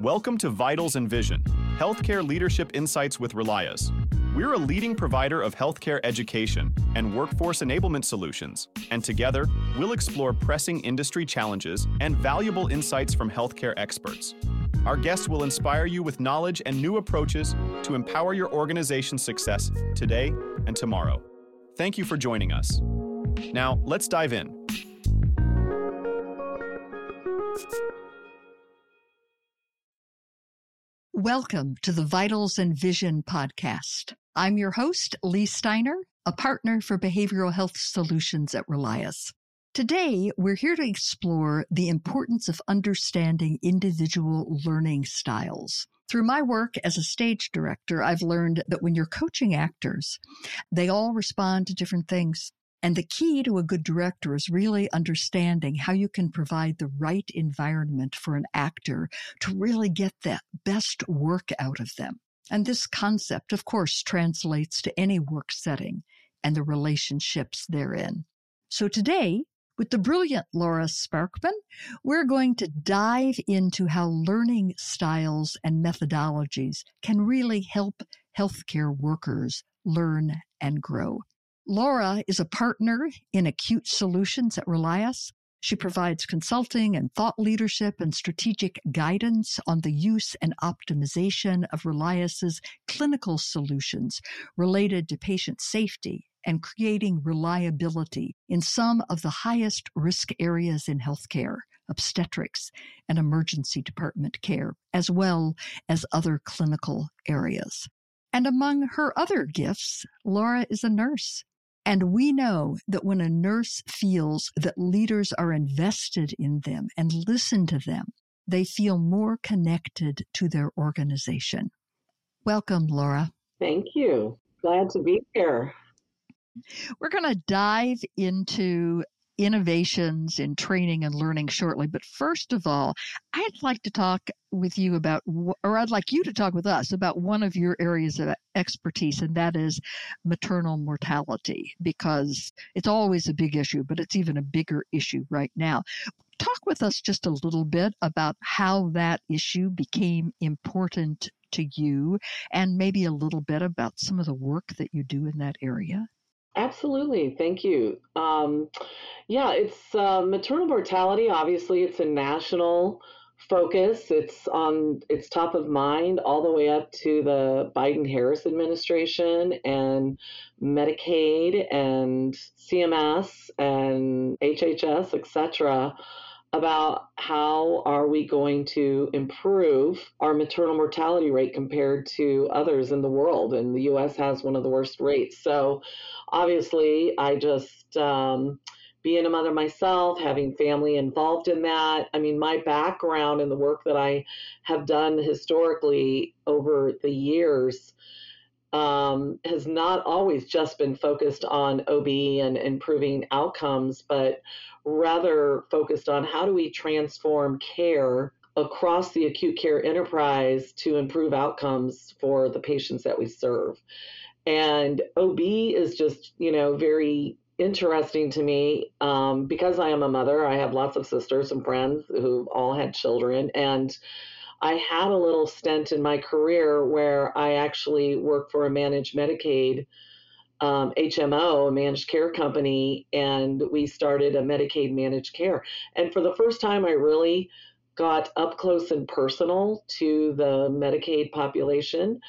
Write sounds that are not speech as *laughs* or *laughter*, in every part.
Welcome to Vitals and Vision, Healthcare Leadership Insights with Relias. We're a leading provider of healthcare education and workforce enablement solutions, and together, we'll explore pressing industry challenges and valuable insights from healthcare experts. Our guests will inspire you with knowledge and new approaches to empower your organization's success today and tomorrow. Thank you for joining us. Now, let's dive in. Welcome to the Vitals and Vision podcast. I'm your host, Leigh Steiner, a partner for behavioral health solutions at Relias. Today, we're here to explore the importance of understanding individual learning styles. Through my work as a stage director, I've learned that when you're coaching actors, they all respond to different things. And the key to a good director is really understanding how you can provide the right environment for an actor to really get the best work out of them. And this concept, of course, translates to any work setting and the relationships therein. So today, with the brilliant Lora Sparkman, we're going to dive into how learning styles and methodologies can really help healthcare workers learn and grow. Lora is a partner in Acute Solutions at Relias. She provides consulting and thought leadership and strategic guidance on the use and optimization of Relias's clinical solutions related to patient safety and creating reliability in some of the highest risk areas in healthcare, obstetrics and emergency department care, as well as other clinical areas. And among her other gifts, Lora is a nurse. And we know that when a nurse feels that leaders are invested in them and listen to them, they feel more connected to their organization. Welcome, Lora. Thank you. Glad to be here. We're going to dive into innovations in training and learning shortly. But first of all, I'd like to talk with you about, or I'd like you to talk with us about one of your areas of expertise, and that is maternal mortality, because it's always a big issue, but it's even a bigger issue right now. Talk with us just a little bit about how that issue became important to you, and maybe a little bit about some of the work that you do in that area. Absolutely. Thank you. Um, yeah, it's uh, maternal mortality. Obviously, it's a national focus. It's on it's top of mind all the way up to the Biden Harris administration and Medicaid and CMS and HHS, etc about how are we going to improve our maternal mortality rate compared to others in the world? And the us has one of the worst rates. So obviously i just um, being a mother myself having family involved in that i mean my background and the work that i have done historically over the years um, has not always just been focused on OB and improving outcomes, but rather focused on how do we transform care across the acute care enterprise to improve outcomes for the patients that we serve. And OB is just, you know, very interesting to me um, because I am a mother. I have lots of sisters and friends who all had children. And I had a little stint in my career where I actually worked for a managed Medicaid um, HMO, a managed care company, and we started a Medicaid managed care. And for the first time, I really got up close and personal to the Medicaid population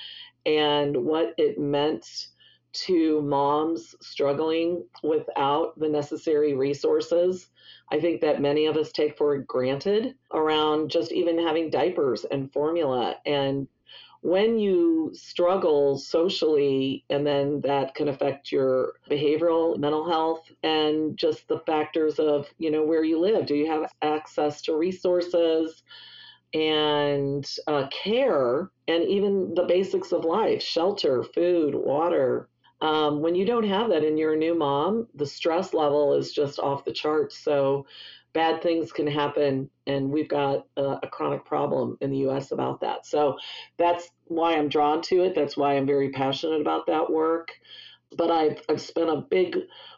and what it meant to moms struggling without the necessary resources I think that many of us take for granted around just even having diapers and formula. And when you struggle socially, and then that can affect your behavioral, mental health, and just the factors of, you know, where you live. Do you have access to resources? and uh, care and even the basics of life shelter food water um, when you don't have that and you're a new mom, the stress level is just off the charts. So bad things can happen, and we've got a, a, chronic problem in the U.S. about that. So that's why I'm drawn to it. That's why I'm very passionate about that work. But I've, I've spent a big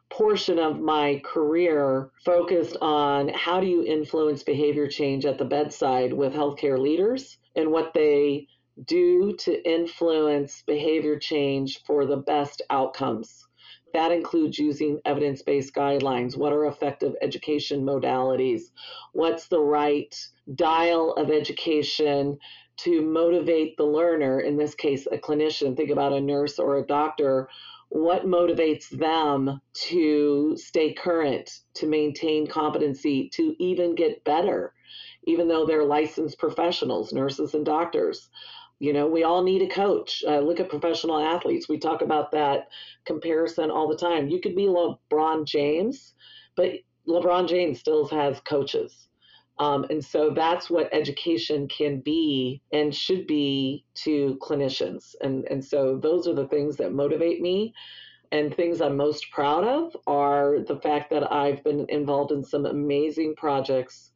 portion of my career focused on how do you influence behavior change at the bedside with healthcare leaders and what they do to influence behavior change for the best outcomes. That includes using evidence based guidelines. What are effective education modalities? What's the right dial of education to motivate the learner, in this case, a clinician? Think about a nurse or a doctor. What motivates them to stay current, to maintain competency, to even get better, even though they're licensed professionals, nurses and doctors? You know, we all need a coach. Uh, look at professional athletes. We talk about that comparison all the time. You could be LeBron James, but LeBron James still has coaches. Um, and so that's what education can be and should be to clinicians. And, and so those are the things that motivate me. And things I'm most proud of are the fact that I've been involved in some amazing projects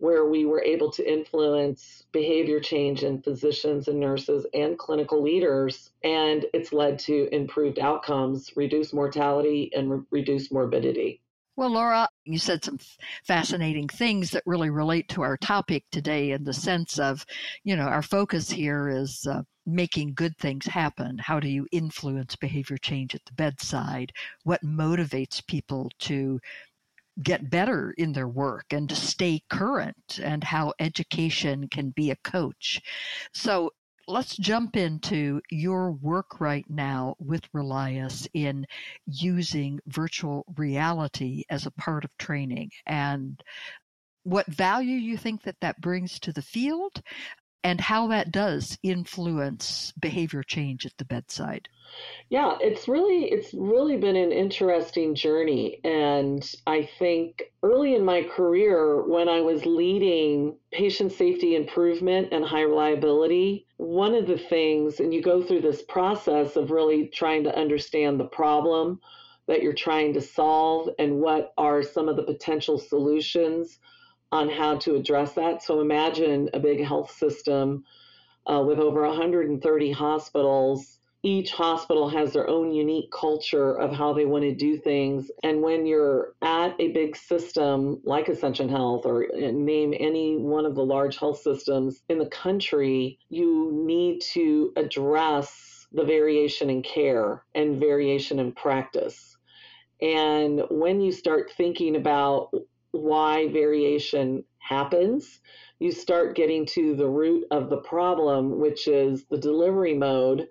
where we were able to influence behavior change in physicians and nurses and clinical leaders. And it's led to improved outcomes, reduced mortality, and re- reduced morbidity. Well, Lora, you said some fascinating things that really relate to our topic today in the sense of, you know, our focus here is uh, making good things happen. How do you influence behavior change at the bedside? What motivates people to get better in their work and to stay current and how education can be a coach. So let's jump into your work right now with Relias in using virtual reality as a part of training and what value you think that that brings to the field and how that does influence behavior change at the bedside. Yeah, it's really it's really been an interesting journey and I think early in my career when I was leading patient safety improvement and high reliability, one of the things and you go through this process of really trying to understand the problem that you're trying to solve and what are some of the potential solutions on how to address that. So imagine a big health system uh, with over 130 hospitals each hospital has their own unique culture of how they want to do things. And when you're at a big system like Ascension Health or name any one of the large health systems in the country, you need to address the variation in care and variation in practice. And when you start thinking about why variation happens, you start getting to the root of the problem, which is the delivery mode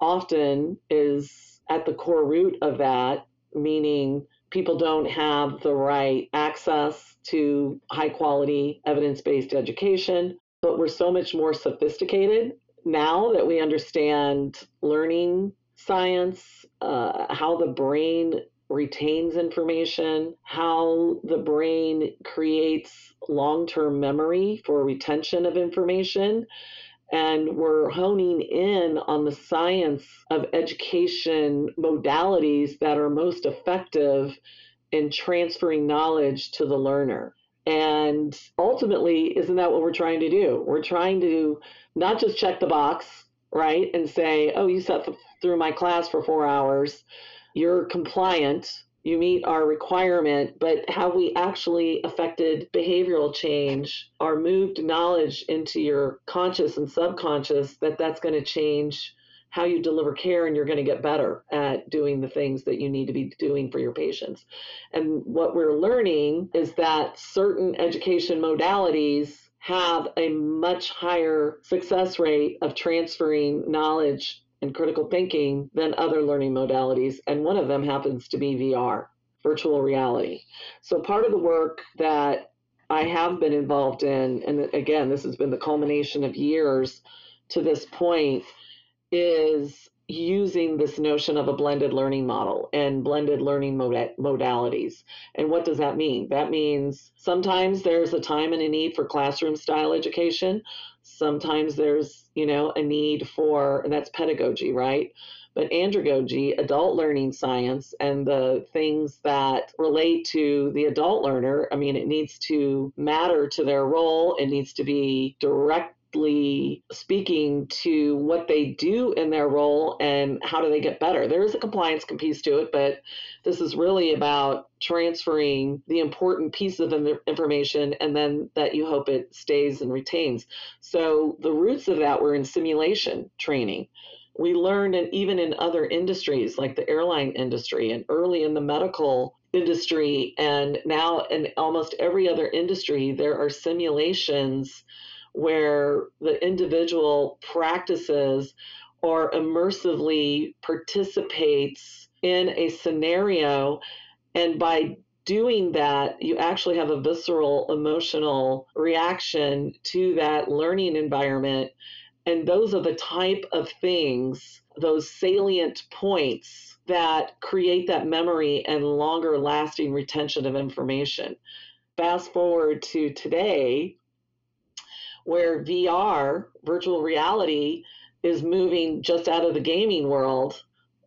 often is at the core root of that, meaning people don't have the right access to high quality evidence based education. But we're so much more sophisticated now that we understand learning science, uh, how the brain retains information, how the brain creates long term memory for retention of information and we're honing in on the science of education modalities that are most effective in transferring knowledge to the learner. And ultimately, isn't that what we're trying to do? We're trying to not just check the box, right, and say, oh, you sat through my class for four hours, you're compliant, you meet our requirement, but have we actually affected behavioral change or moved knowledge into your conscious and subconscious, that that's going to change how you deliver care and you're going to get better at doing the things that you need to be doing for your patients. And what we're learning is that certain education modalities have a much higher success rate of transferring knowledge and critical thinking than other learning modalities. And one of them happens to be VR, virtual reality. So part of the work that I have been involved in, and again, this has been the culmination of years to this point, is using this notion of a blended learning model and blended learning mod- modalities. And what does that mean? That means sometimes there's a time and a need for classroom style education. Sometimes there's, you know, a need for, and that's pedagogy, right? But andragogy, adult learning science, and the things that relate to the adult learner, I mean, it needs to matter to their role. It needs to be direct directly speaking to what they do in their role and how do they get better. There is a compliance piece to it, but this is really about transferring the important piece of information and then that you hope it stays and retains. So the roots of that were in simulation training. We learned, and even in other industries like the airline industry and early in the medical industry, and now in almost every other industry, there are simulations where the individual practices or immersively participates in a scenario. And by doing that, you actually have a visceral emotional reaction to that learning environment. And those are the type of things, those salient points that create that memory and longer lasting retention of information. Fast forward to today, where VR, virtual reality, is moving just out of the gaming world,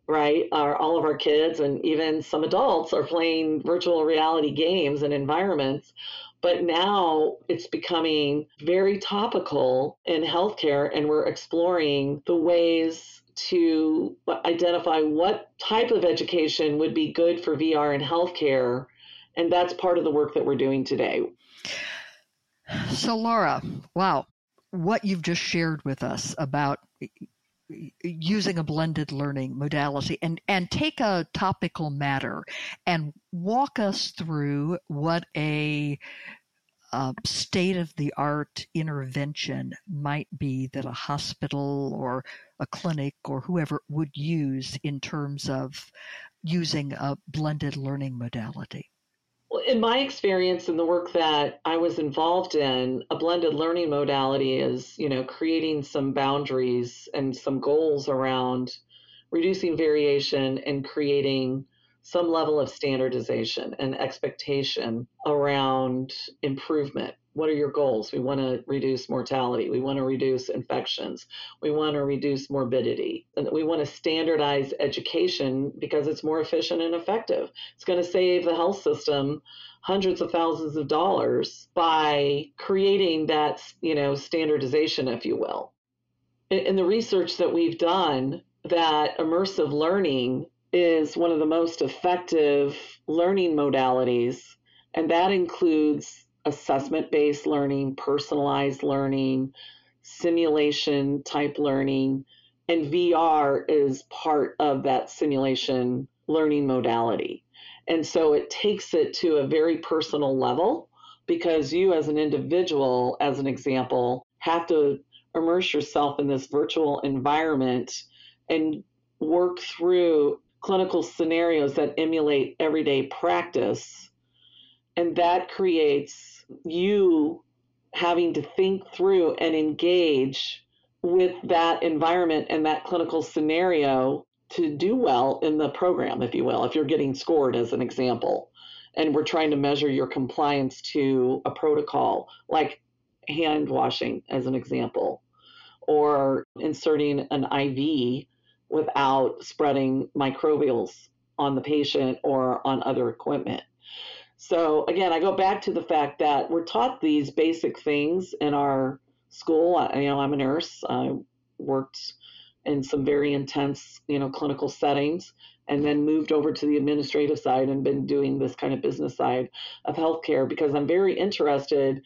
right? Our, all of our kids and even some adults are playing virtual reality games and environments. But now it's becoming very topical in healthcare, and we're exploring the ways to identify what type of education would be good for VR in healthcare. And that's part of the work that we're doing today. So, Lora, wow, what you've just shared with us about using a blended learning modality and, and take a topical matter and walk us through what a uh, state of the art intervention might be that a hospital or a clinic or whoever would use in terms of using a blended learning modality? In my experience in the work that I was involved in, a blended learning modality is, you know, creating some boundaries and some goals around reducing variation and creating some level of standardization and expectation around improvement. What are your goals? We want to reduce mortality. We want to reduce infections. We want to reduce morbidity. And we want to standardize education because it's more efficient and effective. It's going to save the health system hundreds of thousands of dollars by creating that, you know, standardization, if you will. In, in the research that we've done, that immersive learning is one of the most effective learning modalities, and that includes assessment based learning, personalized learning, simulation type learning, and VR is part of that simulation learning modality. And so it takes it to a very personal level because you, as an individual, as an example, have to immerse yourself in this virtual environment and work through clinical scenarios that emulate everyday practice. And that creates you having to think through and engage with that environment and that clinical scenario to do well in the program, if you will, if you're getting scored as an example. And we're trying to measure your compliance to a protocol, like hand washing, as an example, or inserting an IV without spreading microbials on the patient or on other equipment. So again, I go back to the fact that we're taught these basic things in our school. You know, I'm a nurse. I worked in some very intense, you know, clinical settings and then moved over to the administrative side and been doing this kind of business side of healthcare because I'm very interested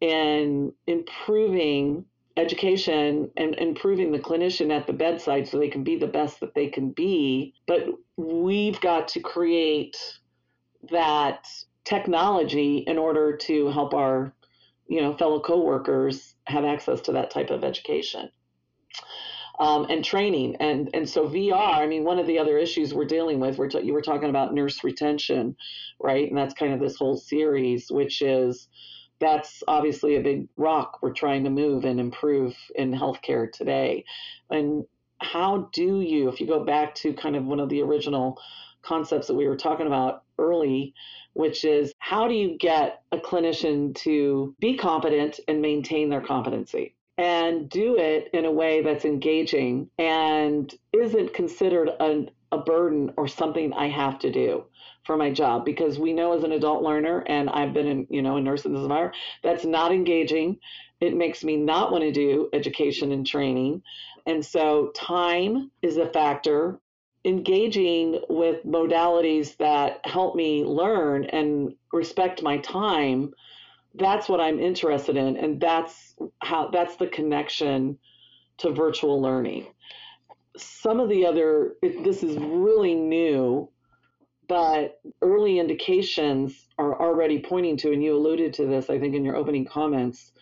in improving education and improving the clinician at the bedside so they can be the best that they can be. But we've got to create that technology in order to help our you know fellow coworkers have access to that type of education um, and training and and so VR I mean one of the other issues we're dealing with we're t- you were talking about nurse retention right and that's kind of this whole series which is that's obviously a big rock we're trying to move and improve in healthcare today. And how do you, if you go back to kind of one of the original concepts that we were talking about early, which is how do you get a clinician to be competent and maintain their competency? And do it in a way that's engaging and isn't considered a, a burden or something I have to do for my job because we know as an adult learner and I've been in, you know, a nurse in this environment, that's not engaging. It makes me not want to do education and training. And so time is a factor. Engaging with modalities that help me learn and respect my time, that's what I'm interested in. And that's how that's the connection to virtual learning. Some of the other, this is really new, but early indications are already pointing to, and you alluded to this, I think, in your opening comments,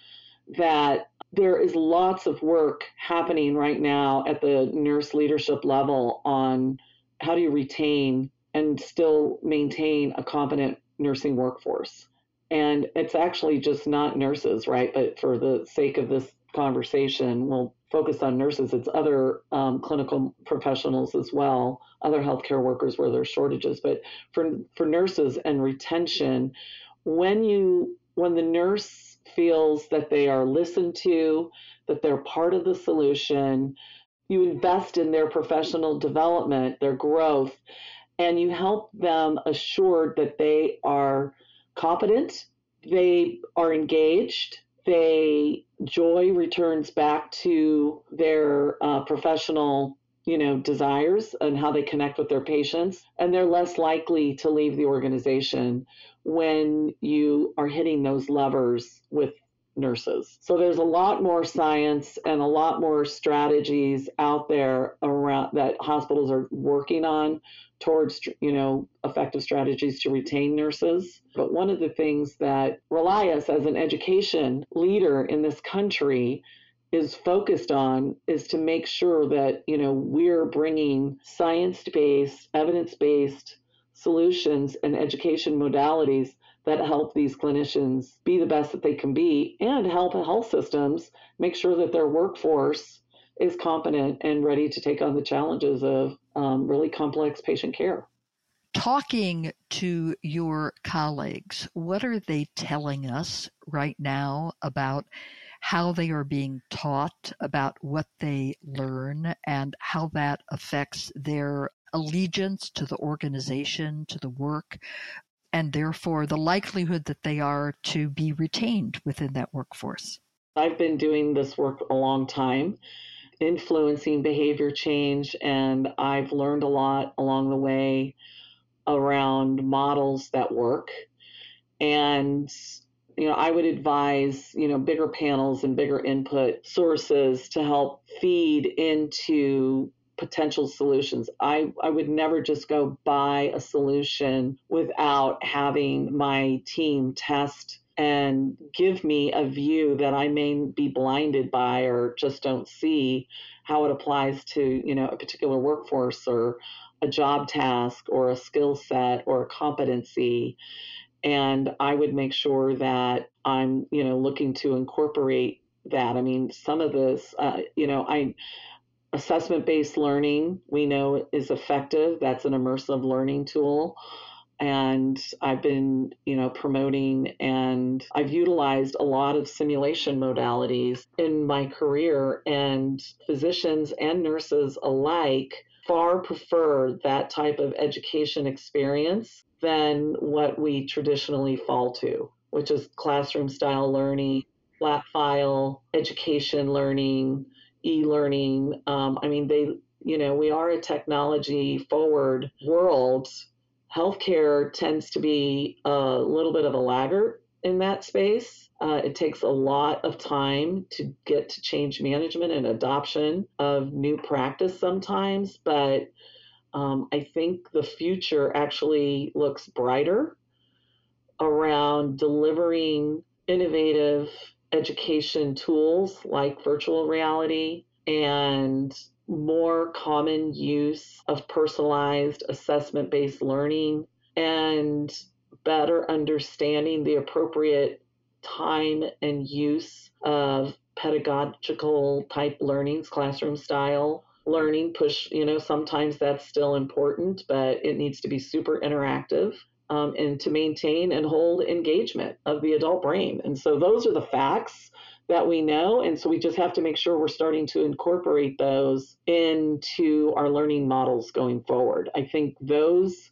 that there is lots of work happening right now at the nurse leadership level on how do you retain and still maintain a competent nursing workforce. And it's actually just not nurses, right? But for the sake of this conversation, we'll focus on nurses. It's other um, clinical professionals as well, other healthcare workers where there's shortages. But for for nurses and retention, when you when the nurse feels that they are listened to, that they're part of the solution, you invest in their professional development, their growth, and you help them assured that they are competent, they are engaged, they joy returns back to their uh, professional you know desires and how they connect with their patients and they're less likely to leave the organization when you are hitting those levers with nurses. So there's a lot more science and a lot more strategies out there around that hospitals are working on towards you know effective strategies to retain nurses. But one of the things that Relias as an education leader in this country is focused on is to make sure that you know we're bringing science-based evidence-based solutions and education modalities that help these clinicians be the best that they can be and help health systems make sure that their workforce is competent and ready to take on the challenges of um, really complex patient care. Talking to your colleagues, what are they telling us right now about how they are being taught, about what they learn, and how that affects their allegiance to the organization, to the work, and therefore the likelihood that they are to be retained within that workforce. I've been doing this work a long time, influencing behavior change, and I've learned a lot along the way around models that work. And you know, I would advise, you know, bigger panels and bigger input sources to help feed into potential solutions. I, I would never just go buy a solution without having my team test and give me a view that I may be blinded by or just don't see how it applies to, you know, a particular workforce or a job task or a skill set or a competency. And I would make sure that I'm, you know, looking to incorporate that. I mean, some of this, uh, you know, I Assessment based learning, we know is effective. That's an immersive learning tool. And I've been, you know, promoting and I've utilized a lot of simulation modalities in my career, and physicians and nurses alike far prefer that type of education experience than what we traditionally fall to, which is classroom style learning, flat file, education learning, e-learning. Um, I mean, they, you know, we are a technology forward world. Healthcare tends to be a little bit of a laggard in that space. Uh, it takes a lot of time to get to change management and adoption of new practice sometimes, but um, I think the future actually looks brighter around delivering innovative education tools like virtual reality and more common use of personalized assessment based learning and better understanding the appropriate time and use of pedagogical type learnings, classroom style learning. Push, you know, sometimes that's still important, but it needs to be super interactive um, and to maintain and hold engagement of the adult brain. And so those are the facts that we know. And so we just have to make sure we're starting to incorporate those into our learning models going forward. I think those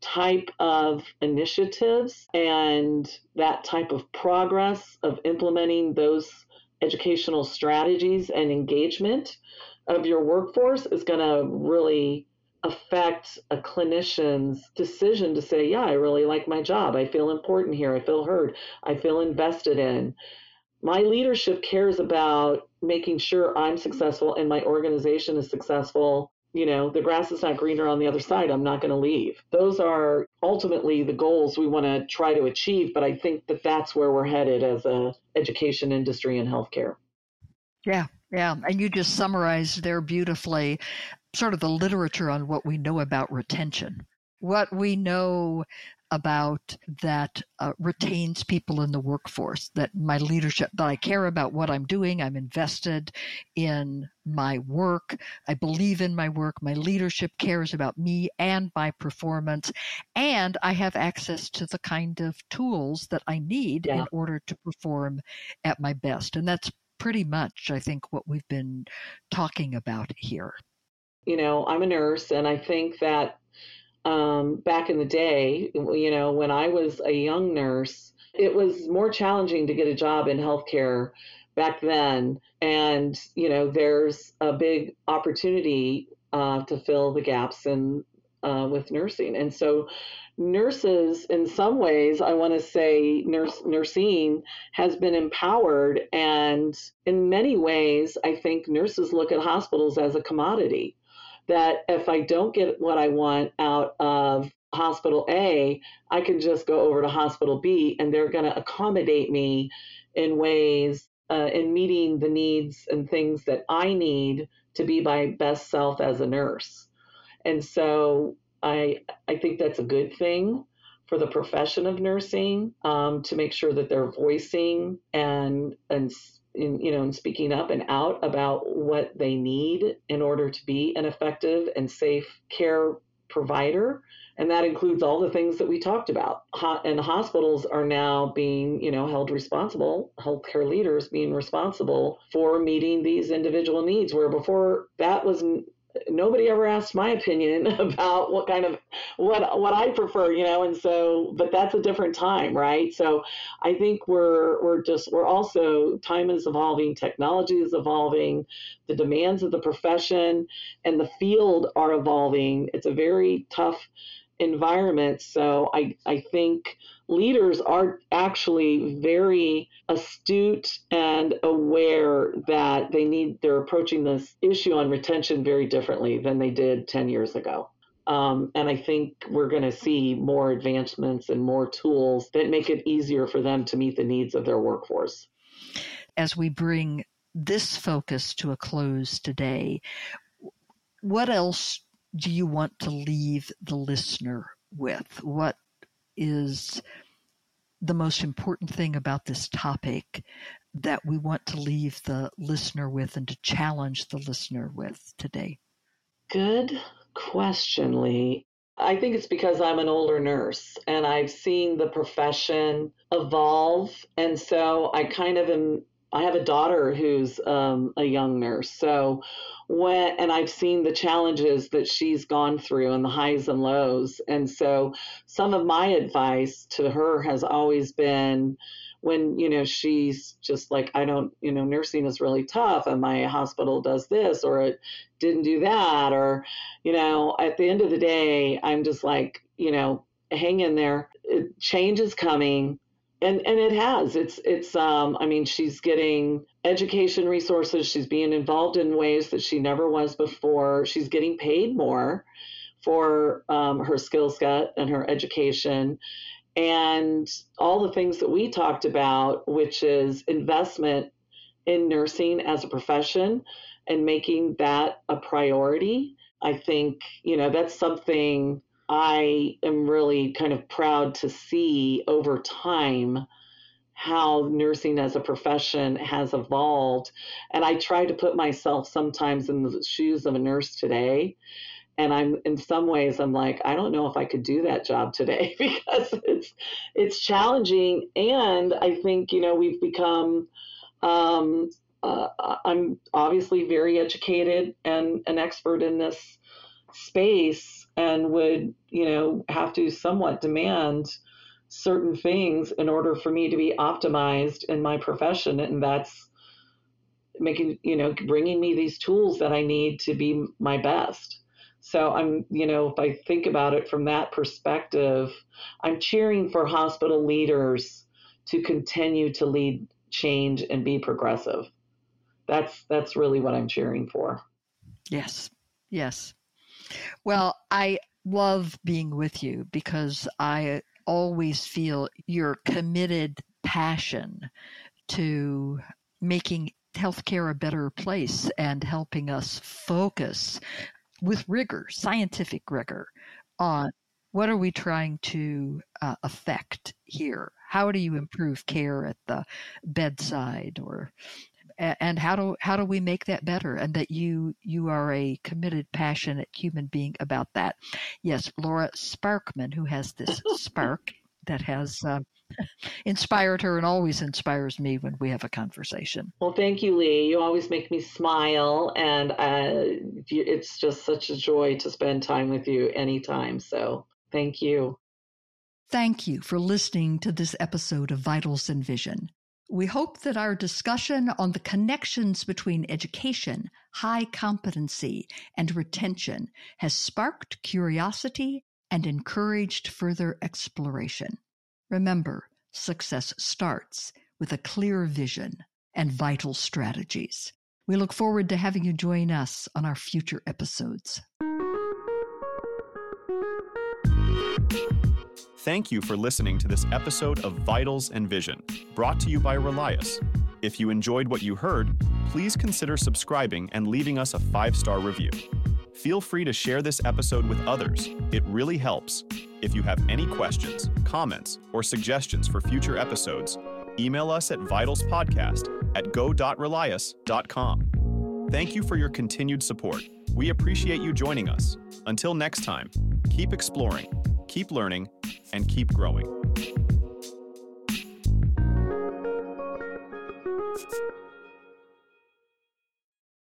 type of initiatives and that type of progress of implementing those educational strategies and engagement of your workforce is going to really affect a clinician's decision to say, yeah, I really like my job. I feel important here. I feel heard. I feel invested in. My leadership cares about making sure I'm successful and my organization is successful. You know, the grass is not greener on the other side. I'm not going to leave. Those are ultimately the goals we want to try to achieve, but I think that that's where we're headed as a education industry and healthcare. Yeah, yeah, and you just summarized there beautifully sort of the literature on what we know about retention. What we know about that uh, retains people in the workforce, that my leadership, that I care about what I'm doing, I'm invested in my work, I believe in my work, my leadership cares about me and my performance, and I have access to the kind of tools that I need yeah. in order to perform at my best. And that's pretty much, I think, what we've been talking about here. You know, I'm a nurse, and I think that um, back in the day, you know, when I was a young nurse, it was more challenging to get a job in healthcare back then. And, you know, there's a big opportunity uh, to fill the gaps in uh, with nursing. And so nurses in some ways i want to say nurse nursing has been empowered and in many ways i think nurses look at hospitals as a commodity that if i don't get what i want out of hospital a i can just go over to hospital b and they're going to accommodate me in ways uh, in meeting the needs and things that i need to be my best self as a nurse and so I I think that's a good thing for the profession of nursing um, to make sure that they're voicing and and in, you know and speaking up and out about what they need in order to be an effective and safe care provider. And that includes all the things that we talked about. And hospitals are now being you know held responsible healthcare leaders being responsible for meeting these individual needs where before that was nobody ever asked my opinion *laughs* about what kind of what what I prefer, you know, and so but that's a different time, right? So I think we're we're just we're also time is evolving, technology is evolving, the demands of the profession and the field are evolving. It's a very tough environment. So I I think leaders are actually very astute and aware that they need they're approaching this issue on retention very differently than they did 10 years ago um, and I think we're going to see more advancements and more tools that make it easier for them to meet the needs of their workforce. As we bring this focus to a close today, what else do you want to leave the listener with? What is the most important thing about this topic that we want to leave the listener with and to challenge the listener with today? Good question, Leigh. I think it's because I'm an older nurse and I've seen the profession evolve. And so I kind of am, I have a daughter who's um, a young nurse. So when and I've seen the challenges that she's gone through and the highs and lows. And so some of my advice to her has always been when, you know, she's just like, I don't, you know, nursing is really tough and my hospital does this or it didn't do that. Or, you know, at the end of the day, I'm just like, you know, hang in there. Change is coming and and it has. It's it's um i mean she's getting education resources. She's being involved in ways that she never was before. She's getting paid more for um, her skill set and her education. And all the things that we talked about which is investment in nursing as a profession and making that a priority i think you know that's something I am really kind of proud to see over time how nursing as a profession has evolved. And I try to put myself sometimes in the shoes of a nurse today. And I'm in some ways I'm like, I don't know if I could do that job today *laughs* because it's it's challenging. And I think, you know, we've become Um, uh, I'm obviously very educated and an expert in this space and would, you know, have to somewhat demand certain things in order for me to be optimized in my profession. And that's making, you know, bringing me these tools that I need to be my best. So I'm, you know, if I think about it from that perspective, I'm cheering for hospital leaders to continue to lead change and be progressive. That's that's really what I'm cheering for. Yes. Yes. Well, I love being with you because I always feel your committed passion to making healthcare a better place and helping us focus with rigor, scientific rigor, on what are we trying to uh, affect here? How do you improve care at the bedside or and how do how do we make that better and that you you are a committed passionate human being about that yes lora sparkman who has this spark that has uh, inspired her and always inspires me when we have a conversation. Well, thank you, Leigh. You always make me smile, and uh, it's just such a joy to spend time with you anytime. So, thank you. Thank you for listening to this episode of Vitals and Vision. We hope that our discussion on the connections between education, high competency, and retention has sparked curiosity and encouraged further exploration. Remember, success starts with a clear vision and vital strategies. We look forward to having you join us on our future episodes. Thank you for listening to this episode of Vitals and Vision, brought to you by Relias. If you enjoyed what you heard, please consider subscribing and leaving us a five star review. Feel free to share this episode with others. It really helps. If you have any questions, comments, or suggestions for future episodes, email us at vitalspodcast at go.relias.com. Thank you for your continued support. We appreciate you joining us. Until next time, keep exploring, keep learning, and keep growing.